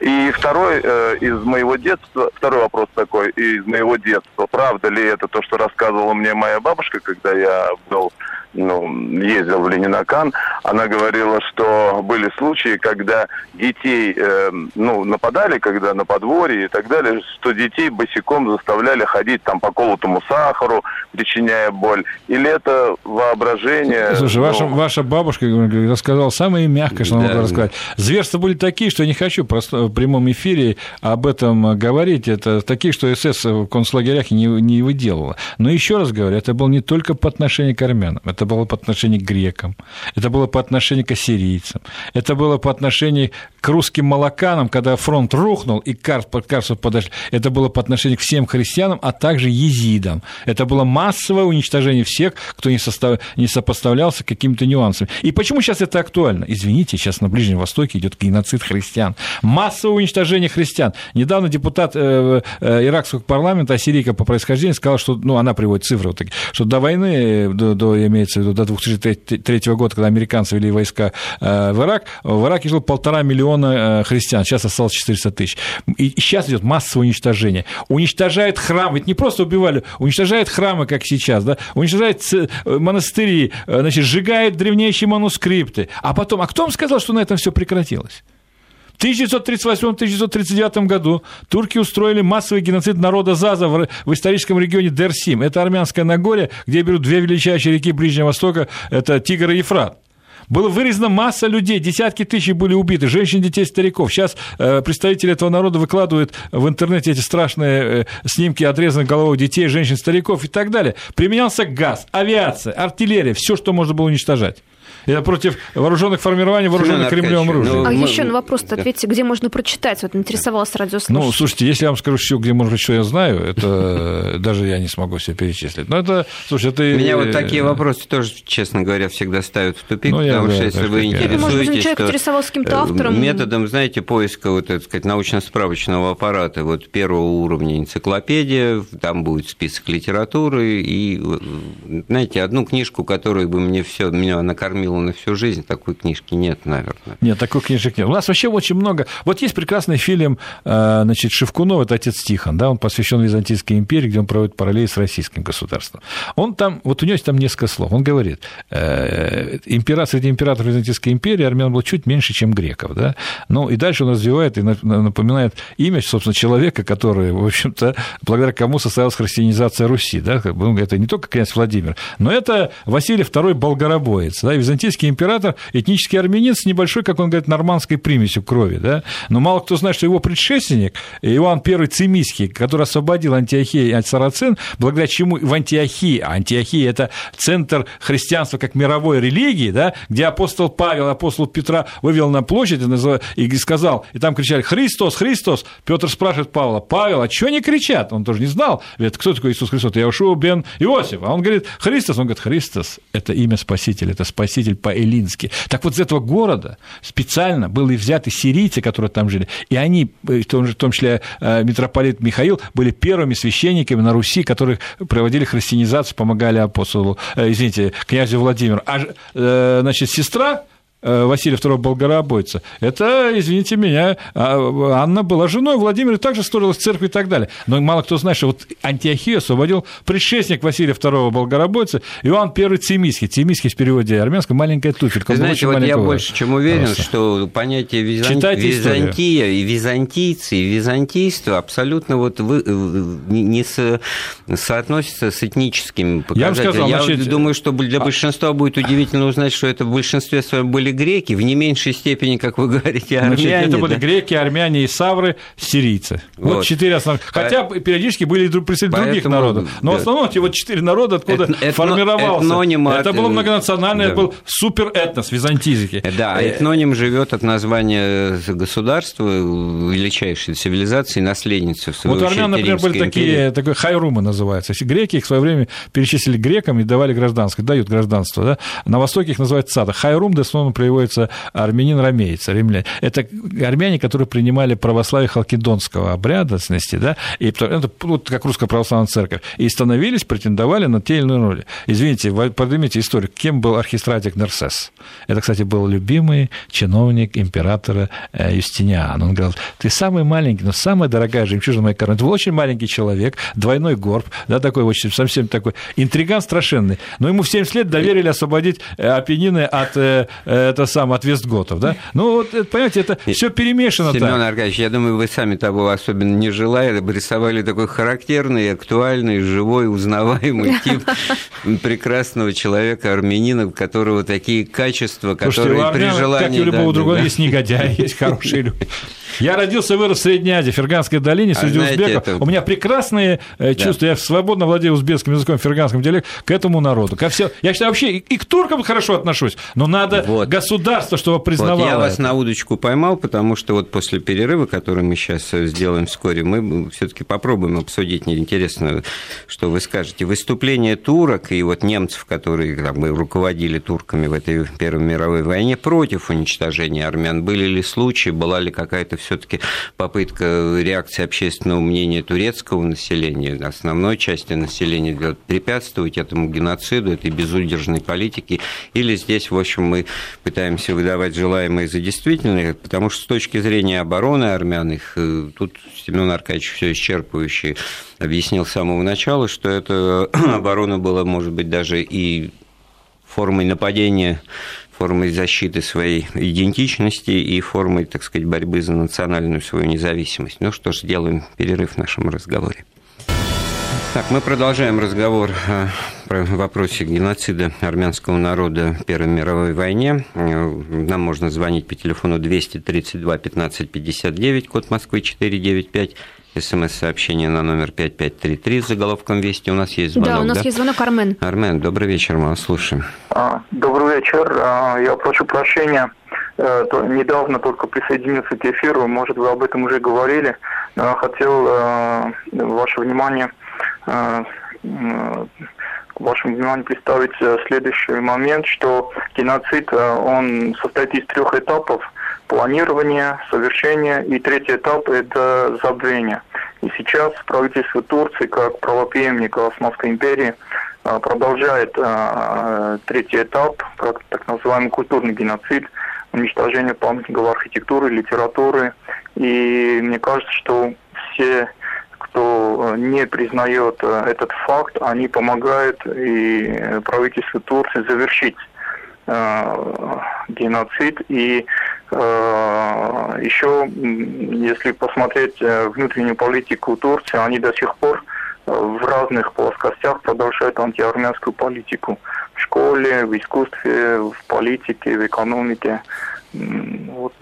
И второй э, из моего детства, второй вопрос такой, из моего детства. Правда ли это то, что рассказывала мне моя бабушка, когда я был ну, ездил в Ленинакан, она говорила, что были случаи, когда детей, э, ну, нападали, когда на подворье и так далее, что детей босиком заставляли ходить там по колотому сахару, причиняя боль. Или это воображение... Слушай, ну... ваша, ваша бабушка рассказала самое мягкое, что да. могла рассказать. Зверства были такие, что я не хочу просто в прямом эфире об этом говорить. Это такие, что СС в концлагерях не, не выделывала. Но еще раз говорю, это было не только по отношению к армянам. Это это было по отношению к грекам, это было по отношению к ассирийцам, это было по отношению к русским молоканам, когда фронт рухнул и Карс, Карсов подошли, это было по отношению к всем христианам, а также езидам. Это было массовое уничтожение всех, кто не, состав... не сопоставлялся какими-то нюансами. И почему сейчас это актуально? Извините, сейчас на Ближнем Востоке идет геноцид христиан. Массовое уничтожение христиан. Недавно депутат э, э, иракского парламента, ассирийка по происхождению, сказала, что, ну, она приводит цифры вот такие, что до войны, до, до имеется имеется в виду до 2003 года, когда американцы вели войска э, в Ирак, в Ираке жило полтора миллиона э, христиан, сейчас осталось 400 тысяч. И сейчас идет массовое уничтожение. Уничтожает храм, ведь не просто убивали, уничтожает храмы, как сейчас, да, уничтожает э, монастыри, значит, сжигает древнейшие манускрипты. А потом, а кто вам сказал, что на этом все прекратилось? В 1938-1939 году турки устроили массовый геноцид народа Заза в, в историческом регионе Дерсим. Это армянское Нагорье, где берут две величайшие реки Ближнего Востока, это Тигр и Ефрат. Была вырезана масса людей, десятки тысяч были убиты, женщин, детей, стариков. Сейчас э, представители этого народа выкладывают в интернете эти страшные э, снимки отрезанных головой детей, женщин, стариков и так далее. Применялся газ, авиация, артиллерия, все, что можно было уничтожать. Это против вооруженных формирований, вооруженных Кремлем. Ну, а мы... еще на вопрос ответьте, где можно прочитать? Вот интересовалась радиослушатель. Ну, слушайте, если я вам скажу все, где можно, что я знаю, это <laughs> даже я не смогу все перечислить. Но это, слушай, это... Меня вот такие вопросы тоже, честно говоря, всегда ставят в тупик, ну, потому что если вы интересуетесь... Может быть, человек интересовался каким-то э, автором? Методом, знаете, поиска, вот, так сказать, научно-справочного аппарата, вот первого уровня энциклопедия, там будет список литературы, и, знаете, одну книжку, которую бы мне все меня накормила было на всю жизнь, такой книжки нет, наверное. Нет, такой книжек нет. У нас вообще очень много. Вот есть прекрасный фильм э, значит, Шевкунов, это отец Тихон, да, он посвящен Византийской империи, где он проводит параллели с российским государством. Он там, вот у него есть там несколько слов. Он говорит, э, император, среди императоров Византийской империи армян было чуть меньше, чем греков, да. Ну, и дальше он развивает и напоминает имя, собственно, человека, который, в общем-то, благодаря кому состоялась христианизация Руси, да, это не только князь Владимир, но это Василий II Болгаробоец, да, византийский византийский император этнический армянин с небольшой, как он говорит, нормандской примесью крови, да, но мало кто знает, что его предшественник Иоанн I Цимиский, который освободил Антиохию от сарацин, благодаря чему в Антиохии, а Антиохия – это центр христианства как мировой религии, да, где апостол Павел, апостол Петра вывел на площадь и сказал, и там кричали «Христос, Христос!» Петр спрашивает Павла, «Павел, а чего они кричат?» Он тоже не знал, говорит, кто такой Иисус Христос? Я ушел бен Иосиф. А он говорит, «Христос!» Он говорит, «Христос – это имя Спасителя, это Спаситель по-эллински». Так вот, из этого города специально были взяты сирийцы, которые там жили, и они, в том числе э, митрополит Михаил, были первыми священниками на Руси, которые проводили христианизацию, помогали апостолу, э, извините, князю Владимиру. А, э, значит, сестра Э, Василия II Болгоробойца. Это, извините меня, а, Анна была женой Владимира, также строилась церковь и так далее. Но мало кто знает, что вот Антиохию освободил предшественник Василия II Болгоробойца Иоанн I Цимийский. Цимийский в переводе армянского маленькая туфелька. Знаете, вот я больше чем уверен, Просто. что понятие Визан... Византия и византийцы, и византийство абсолютно вот вы... Э, не со... соотносятся с этническими показателями. Я, сказал, я значит... думаю, что для а большинства будет удивительно узнать, что это в большинстве своем были греки, в не меньшей степени, как вы говорите, армяне. Значит, это были да? греки, армяне и савры, сирийцы. Вот, вот четыре основных. Хотя По... периодически были и представители других народов. Но да. в основном эти вот четыре народа откуда Эт... формировался. Этноним это было многонациональное, да. это был суперэтнос византийский. Да, э, этноним живет от названия государства, величайшей цивилизации, наследницы в Вот армян, например, были такие, такой хайрумы называются. Греки их в свое время перечислили грекам и давали гражданство, дают гражданство. Да? На Востоке их называют цада. Хайрум, да, снова приводится армянин-ромеец, римляне. Это армяне, которые принимали православие халкидонского обрядности, да, и это вот как русская православная церковь, и становились, претендовали на те или иные роли. Извините, поднимите историю, кем был архистратик Нерсес? Это, кстати, был любимый чиновник императора э, Юстиниан. Он говорил, ты самый маленький, но самая дорогая жемчужина моей короны. Это был очень маленький человек, двойной горб, да, такой очень, совсем такой интриган страшенный. Но ему в 70 лет доверили освободить э, Апеннины от э, это сам от Вестготов, да? Ну, вот, понимаете, это все перемешано Семен Аркадьевич, я думаю, вы сами того особенно не желая, рисовали такой характерный, актуальный, живой, узнаваемый <laughs> тип прекрасного человека, армянина, у которого такие качества, которые Слушайте, при желании... Как и у любого да, другого, да. есть негодяи, <laughs> есть хорошие люди. <laughs> Я родился и вырос в Средней Азии, в Ферганской долине, среди а узбеков. Это... У меня прекрасные э, чувства. Я свободно владею узбекским языком, ферганским диалектом к этому народу. Ко всем... Я считаю, вообще и к туркам хорошо отношусь, но надо вот. Государство, чтобы признавало. Вот я вас на удочку поймал, потому что вот после перерыва, который мы сейчас э, сделаем вскоре, мы все-таки попробуем обсудить неинтересно, что вы скажете. Выступление турок и вот немцев, которые бы, руководили турками в этой Первой мировой войне против уничтожения армян, были ли случаи, была ли какая-то все-таки попытка реакции общественного мнения турецкого населения, основной части населения, препятствовать этому геноциду, этой безудержной политике, или здесь, в общем, мы пытаемся выдавать желаемое за действительное, потому что с точки зрения обороны армян, их э, тут Семен Аркадьевич все исчерпывающе объяснил с самого начала, что эта <clears throat> оборона была, может быть, даже и формой нападения формой защиты своей идентичности и формой, так сказать, борьбы за национальную свою независимость. Ну что ж, сделаем перерыв в нашем разговоре. Так, мы продолжаем разговор о вопросе геноцида армянского народа в Первой мировой войне. Нам можно звонить по телефону 232 15 59, код Москвы 495 СМС-сообщение на номер 5533 с заголовком «Вести». У нас есть звонок, Да, у нас да? есть звонок Армен. Армен, добрый вечер, мы вас слушаем. А, добрый вечер. А, я прошу прощения. Э, недавно только присоединился к эфиру, может, вы об этом уже говорили. Хотел э, ваше внимание э, к вашему вниманию представить следующий момент, что геноцид, он состоит из трех этапов – планирование, совершение и третий этап – это забвение. И сейчас правительство Турции, как правопреемник Османской империи, а, продолжает а, третий этап, так называемый культурный геноцид, уничтожение памятников архитектуры, литературы. И мне кажется, что все, кто не признает этот факт, они помогают и правительству Турции завершить Э, геноцид. И э, еще, если посмотреть э, внутреннюю политику Турции, они до сих пор в разных плоскостях продолжают антиармянскую политику. В школе, в искусстве, в политике, в экономике. Вот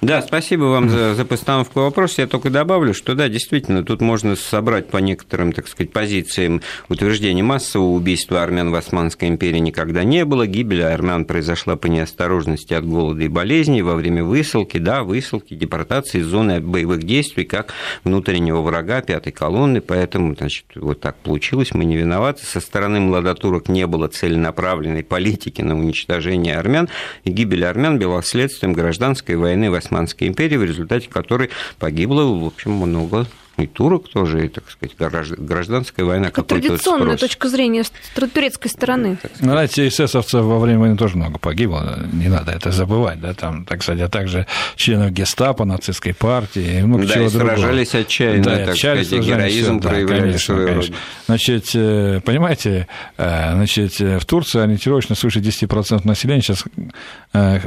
Да, спасибо вам за, за постановку вопроса. Я только добавлю, что да, действительно, тут можно собрать по некоторым, так сказать, позициям утверждения массового убийства армян в Османской империи никогда не было. Гибель армян произошла по неосторожности от голода и болезней во время высылки, да, высылки, депортации из зоны боевых действий как внутреннего врага пятой колонны, поэтому, значит, вот так получилось, мы не виноваты. Со стороны младотурок не было целенаправленной политики на уничтожение армян, и гибель армян была следствием гражданской войны в Османской империи, в результате которой погибло, в общем, много и турок тоже, и, так сказать, гражданская война. Это традиционная точка зрения турецкой стороны. Знаете, эсэсовцев во время войны тоже много погибло, не надо это забывать, да, там, так сказать, а также членов гестапо, нацистской партии, и много да, чего и другого. сражались отчаянно, да, так отчаялись, сказать, героизм да, проявляли конечно, конечно. Значит, э, понимаете, э, значит, э, в Турции ориентировочно свыше 10% населения сейчас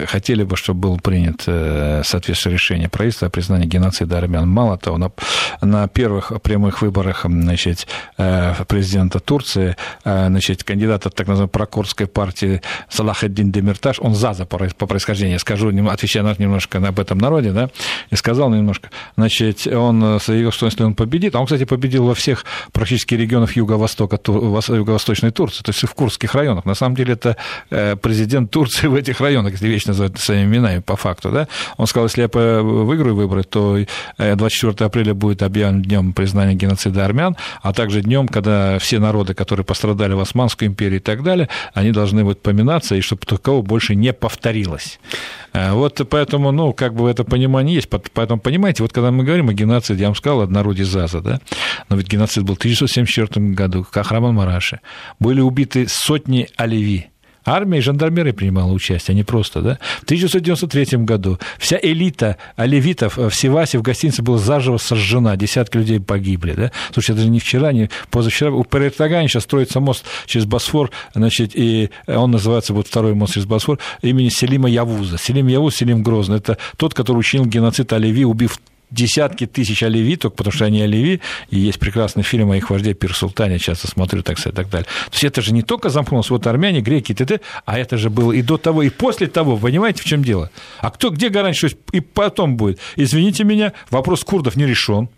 хотели бы, чтобы был принят соответствующее решение правительства о признании геноцида армян. Мало того, на, на первых прямых выборах значит, президента Турции, значит, кандидат от так называемой прокурской партии Салахаддин Демирташ, он за, по, происхождению, скажу, отвечая немножко об этом народе, да, и сказал немножко, значит, он заявил, что если он победит, а он, кстати, победил во всех практически регионах юго-востока, юго-восточной Турции, то есть в курских районах. На самом деле это президент Турции <laughs> в этих районах, если вещи называют своими именами по факту, да, он сказал, если я выиграю выборы, то 24 апреля будет объявлен днем признания геноцида армян, а также днем, когда все народы, которые пострадали в Османской империи и так далее, они должны будут поминаться, и чтобы такого больше не повторилось. Вот поэтому, ну, как бы это понимание есть. Поэтому, понимаете, вот когда мы говорим о геноциде, я вам сказал, однородие ЗАЗа, да, но ведь геноцид был в 1974 году, в Кахраман-Мараше. Были убиты сотни оливи, Армия и жандармерия принимала участие, а не просто, да. В 1993 году вся элита оливитов в Севасе в гостинице была заживо сожжена, десятки людей погибли, да. Слушай, это же не вчера, не позавчера. У Перетагане сейчас строится мост через Босфор, значит, и он называется, вот второй мост через Босфор, имени Селима Явуза. Селим Явуз, Селим Грозный. Это тот, который учинил геноцид Оливи, убив десятки тысяч оливи, потому что они оливи, и есть прекрасный фильм о их вожде Пир Султане, часто смотрю, так сказать, и так далее. То есть это же не только замкнулось, вот армяне, греки, т.т., а это же было и до того, и после того, понимаете, в чем дело? А кто, где гарантия, что и потом будет? Извините меня, вопрос курдов не решен,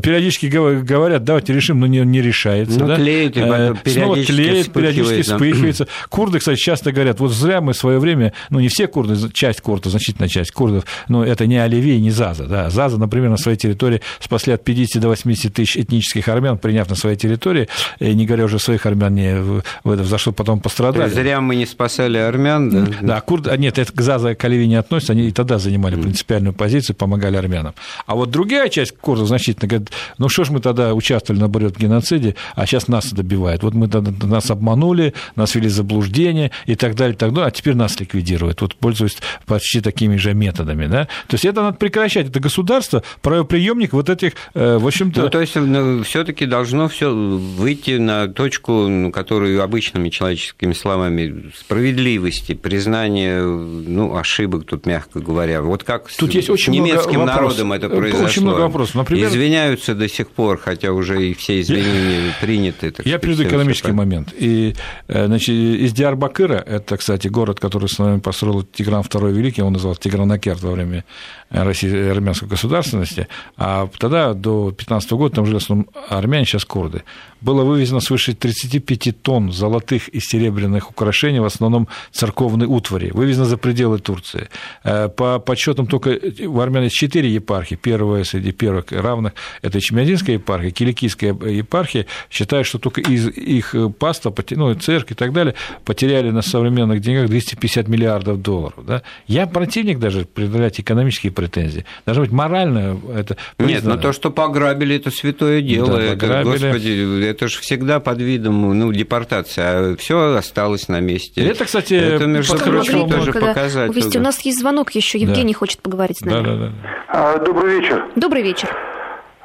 периодически говорят, давайте решим, но не, не решается. Ну, да? тлеет, э, снова тлеет, периодически да. вспыхивается. <clears throat> Курды, кстати, часто говорят, вот зря мы в свое время, ну, не все курды, часть курдов, значительная часть курдов, но это не Оливей, не Заза. Да. Заза, например, на своей территории спасли от 50 до 80 тысяч этнических армян, приняв на своей территории, и не говоря уже своих армян, не в, это, за что потом пострадали. Зря мы не спасали армян, да? Да, курды, а нет, это к Заза, к Оливии не относятся, они и тогда занимали принципиальную позицию, помогали армянам. А вот другая часть курдов значительно говорит, ну что ж мы тогда участвовали, наоборот, в геноциде, а сейчас нас добивают. Вот мы нас обманули, нас вели заблуждение и так далее, и так далее, а теперь нас ликвидируют, вот пользуясь почти такими же методами. Да? То есть это надо прекращать. Это государство, правоприемник вот этих, э, в общем-то... Ну, то есть ну, все таки должно все выйти на точку, ну, которую обычными человеческими словами справедливости, признания ну, ошибок, тут мягко говоря. Вот как тут с, есть очень немецким много народом это произошло. Очень много вопросов. Например... Извиняются до сих пор, хотя уже и все изменения я, приняты. Так я приведу экономический все момент. И, э, значит, из Диарбакыра, это, кстати, город, который с нами построил Тигран II Великий, он назывался Тигранакерт во время России, армянской государственности, а тогда, до 15 года, там жили в основном армяне, сейчас курды. Было вывезено свыше 35 тонн золотых и серебряных украшений, в основном церковной утвари, вывезено за пределы Турции. Э, по подсчетам только в армян есть 4 епархии, первая среди первых равных – это Чемядинская епархия, Киликийская епархия, считают, что только из их паства, ну, церковь и так далее, потеряли на современных деньгах 250 миллиардов долларов. Да? Я противник даже преодолять экономические претензии. Должно быть морально это признано. Нет, но то, что пограбили, это святое дело. Да, это, господи, это же всегда под видом ну, депортации, а все осталось на месте. Это, кстати, это, между прочим, тоже показатель. Увести. У нас есть звонок еще. Евгений да. хочет поговорить с нами. Да, да, да. Добрый вечер. Добрый вечер.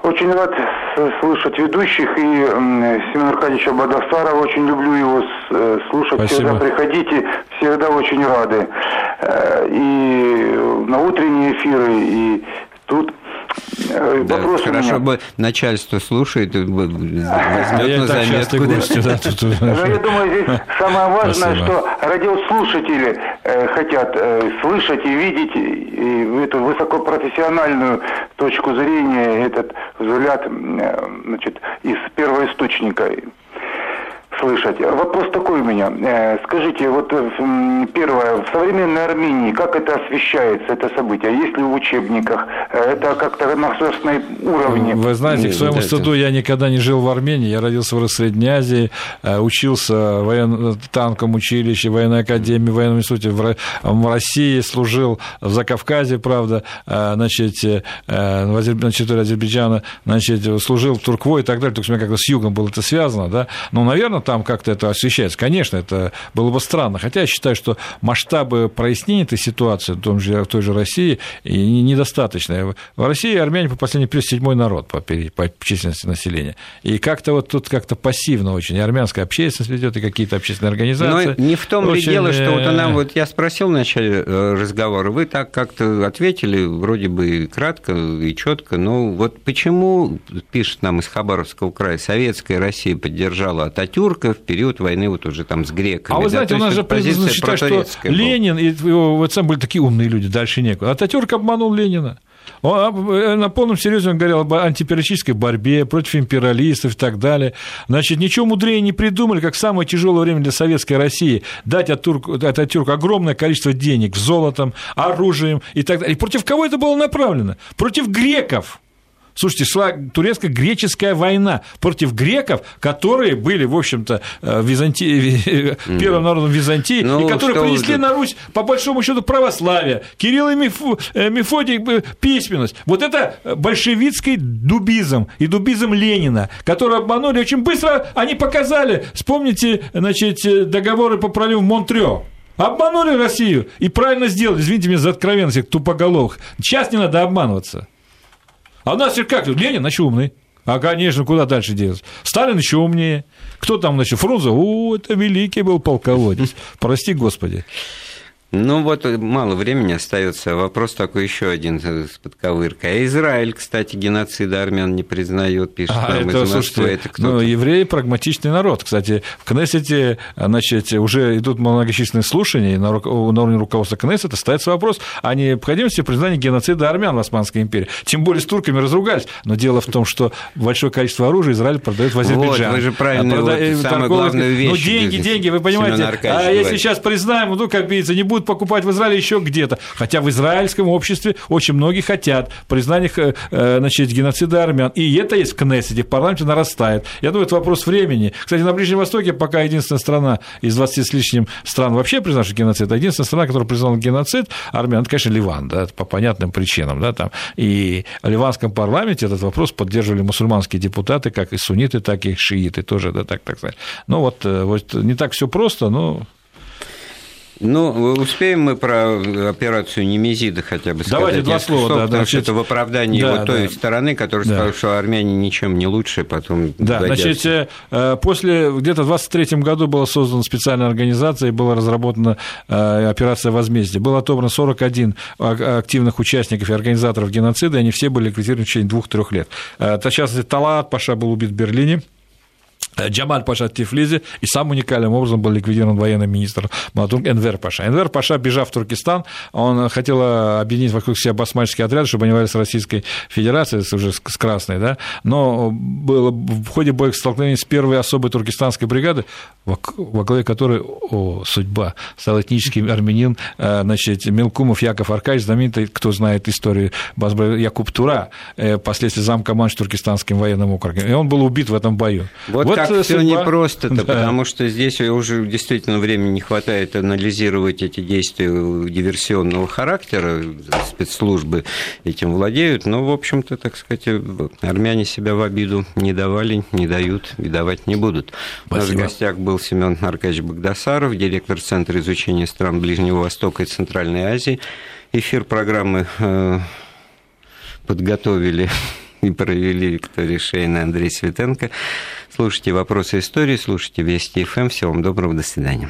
Очень рад слышать ведущих и Семена Аркадьевича Бадастарова. Очень люблю его э, слушать. Спасибо. Всегда приходите, всегда очень рады. Э, и на утренние эфиры, и тут да, вопрос хорошо бы начальство слушает, возьмет на заметку. Гости, да, тут... Ну, я думаю, здесь самое важное, Спасибо. что радиослушатели э, хотят э, слышать и видеть и эту высокопрофессиональную точку зрения, этот взгляд э, значит, из первоисточника слышать. Вопрос такой у меня. Э, скажите, вот э, первое, в современной Армении как это освещается, это событие? Есть ли в учебниках? Э, это как-то на государственном уровне? Вы знаете, к своему стыду я никогда не жил в Армении. Я родился в Средней Азии, учился в воен... танком училище, в военной академии, в военном институте в России, служил в Закавказе, правда, значит, на территории Азербайджана, значит, служил в Туркво и так далее. То есть у меня как-то с югом было это связано, да. Но, наверное, там как-то это освещается. Конечно, это было бы странно. Хотя я считаю, что масштабы прояснения этой ситуации в, том же, в той же России недостаточны. В России армяне по последней период седьмой народ по, по численности населения. И как-то вот тут как-то пассивно очень. И армянская общественность ведет, и какие-то общественные организации. Но не в том очень... ли дело, что вот она, вот я спросил в начале э, разговора, вы так как-то ответили вроде бы кратко и четко, но вот почему, пишет нам из Хабаровского края, советская Россия поддержала Ататюрк, только в период войны вот уже там с греками. А вы знаете, да? у нас же признано считать, что Ленин и его сам были такие умные люди, дальше некуда. Ататюрк обманул Ленина. Он э, на полном серьезе он говорил об антипериодической борьбе против империалистов и так далее. Значит, ничего мудрее не придумали, как в самое тяжелое время для советской России дать Ататюрку, Ататюрку огромное количество денег, золотом, оружием и так далее. И против кого это было направлено? Против греков. Слушайте, шла турецко-греческая война против греков, которые были, в общем-то, э, Византи... первым народом Византии, ну, и которые принесли вы... на Русь, по большому счету, православие. Кирилл и Меф... Э, Мефодий э, письменность. Вот это большевистский дубизм и дубизм Ленина, который обманули очень быстро, они показали. Вспомните, значит, договоры по проливу Монтрео. Обманули Россию и правильно сделали. Извините меня за откровенность, тупоголовых. Сейчас не надо обманываться. А у нас как? Ленин, значит, умный. А, конечно, куда дальше делать? Сталин еще умнее. Кто там, значит, Фрунзе? О, это великий был полководец. Прости, Господи. Ну вот э, мало времени остается. Вопрос такой еще один с подковыркой. А Израиль, кстати, геноцида армян не признает, пишет а, нам это, из Москвы. Это кто ну, евреи прагматичный народ. Кстати, в Кнессете значит, уже идут многочисленные слушания, на, на уровне руководства Кнессета ставится вопрос о необходимости признания геноцида армян в Османской империи. Тем более с турками разругались. Но дело в том, что большое количество оружия Израиль продает в Азербайджан. Вот, вы же правильно, а прода... вот, самую главную вещь. Ну, деньги, деньги, вы понимаете. А если сейчас признаем, ну, как видится, не будет будут покупать в Израиле еще где-то. Хотя в израильском обществе очень многие хотят признания э, э, значит, геноцида армян. И это есть в Кнессете, в парламенте нарастает. Я думаю, это вопрос времени. Кстати, на Ближнем Востоке пока единственная страна из 20 с лишним стран вообще признавших геноцид, а единственная страна, которая признала геноцид армян, это, конечно, Ливан, да, по понятным причинам. Да, там. И в ливанском парламенте этот вопрос поддерживали мусульманские депутаты, как и сунниты, так и шииты тоже, да, так, так сказать. Ну вот, э, вот не так все просто, но ну, успеем мы про операцию Немезида хотя бы сказать. Давайте два слова. да, потому что это в оправдании да, той да. стороны, которая да. сказала, что армяне ничем не лучше, потом Да, годятся. значит, э, после, где-то в 23 году была создана специальная организация и была разработана э, операция возмездия. Было отобрано 41 активных участников и организаторов геноцида, и они все были ликвидированы в течение двух-трех лет. Э, в частности, Талат Паша был убит в Берлине, Э, Джамаль Паша Тифлизи, и сам уникальным образом был ликвидирован военный министр Матунг Энвер Паша. Энвер Паша, бежав в Туркестан, он хотел объединить вокруг себя басмаческие отряды, чтобы они воевали с Российской Федерацией, уже с Красной, да, но было в ходе боевых столкновений с первой особой туркестанской бригады, во главе которой, о, судьба, стал этнический армянин, э, значит, Мелкумов Яков Аркадьевич, знаменитый, кто знает историю Якуб Тура, э, последствия замкомандж Туркестанским военным округом, и он был убит в этом бою. Вот, вот как все непросто-то, да. потому что здесь уже действительно времени не хватает анализировать эти действия диверсионного характера, спецслужбы этим владеют, но, в общем-то, так сказать, армяне себя в обиду не давали, не дают и давать не будут. Спасибо. У нас в гостях был Семен Аркадьевич Богдасаров, директор Центра изучения стран Ближнего Востока и Центральной Азии. Эфир программы э, подготовили и провели Виктория Шейна Андрей Светенко. Слушайте «Вопросы истории», слушайте Вести ФМ. Всего вам доброго, до свидания.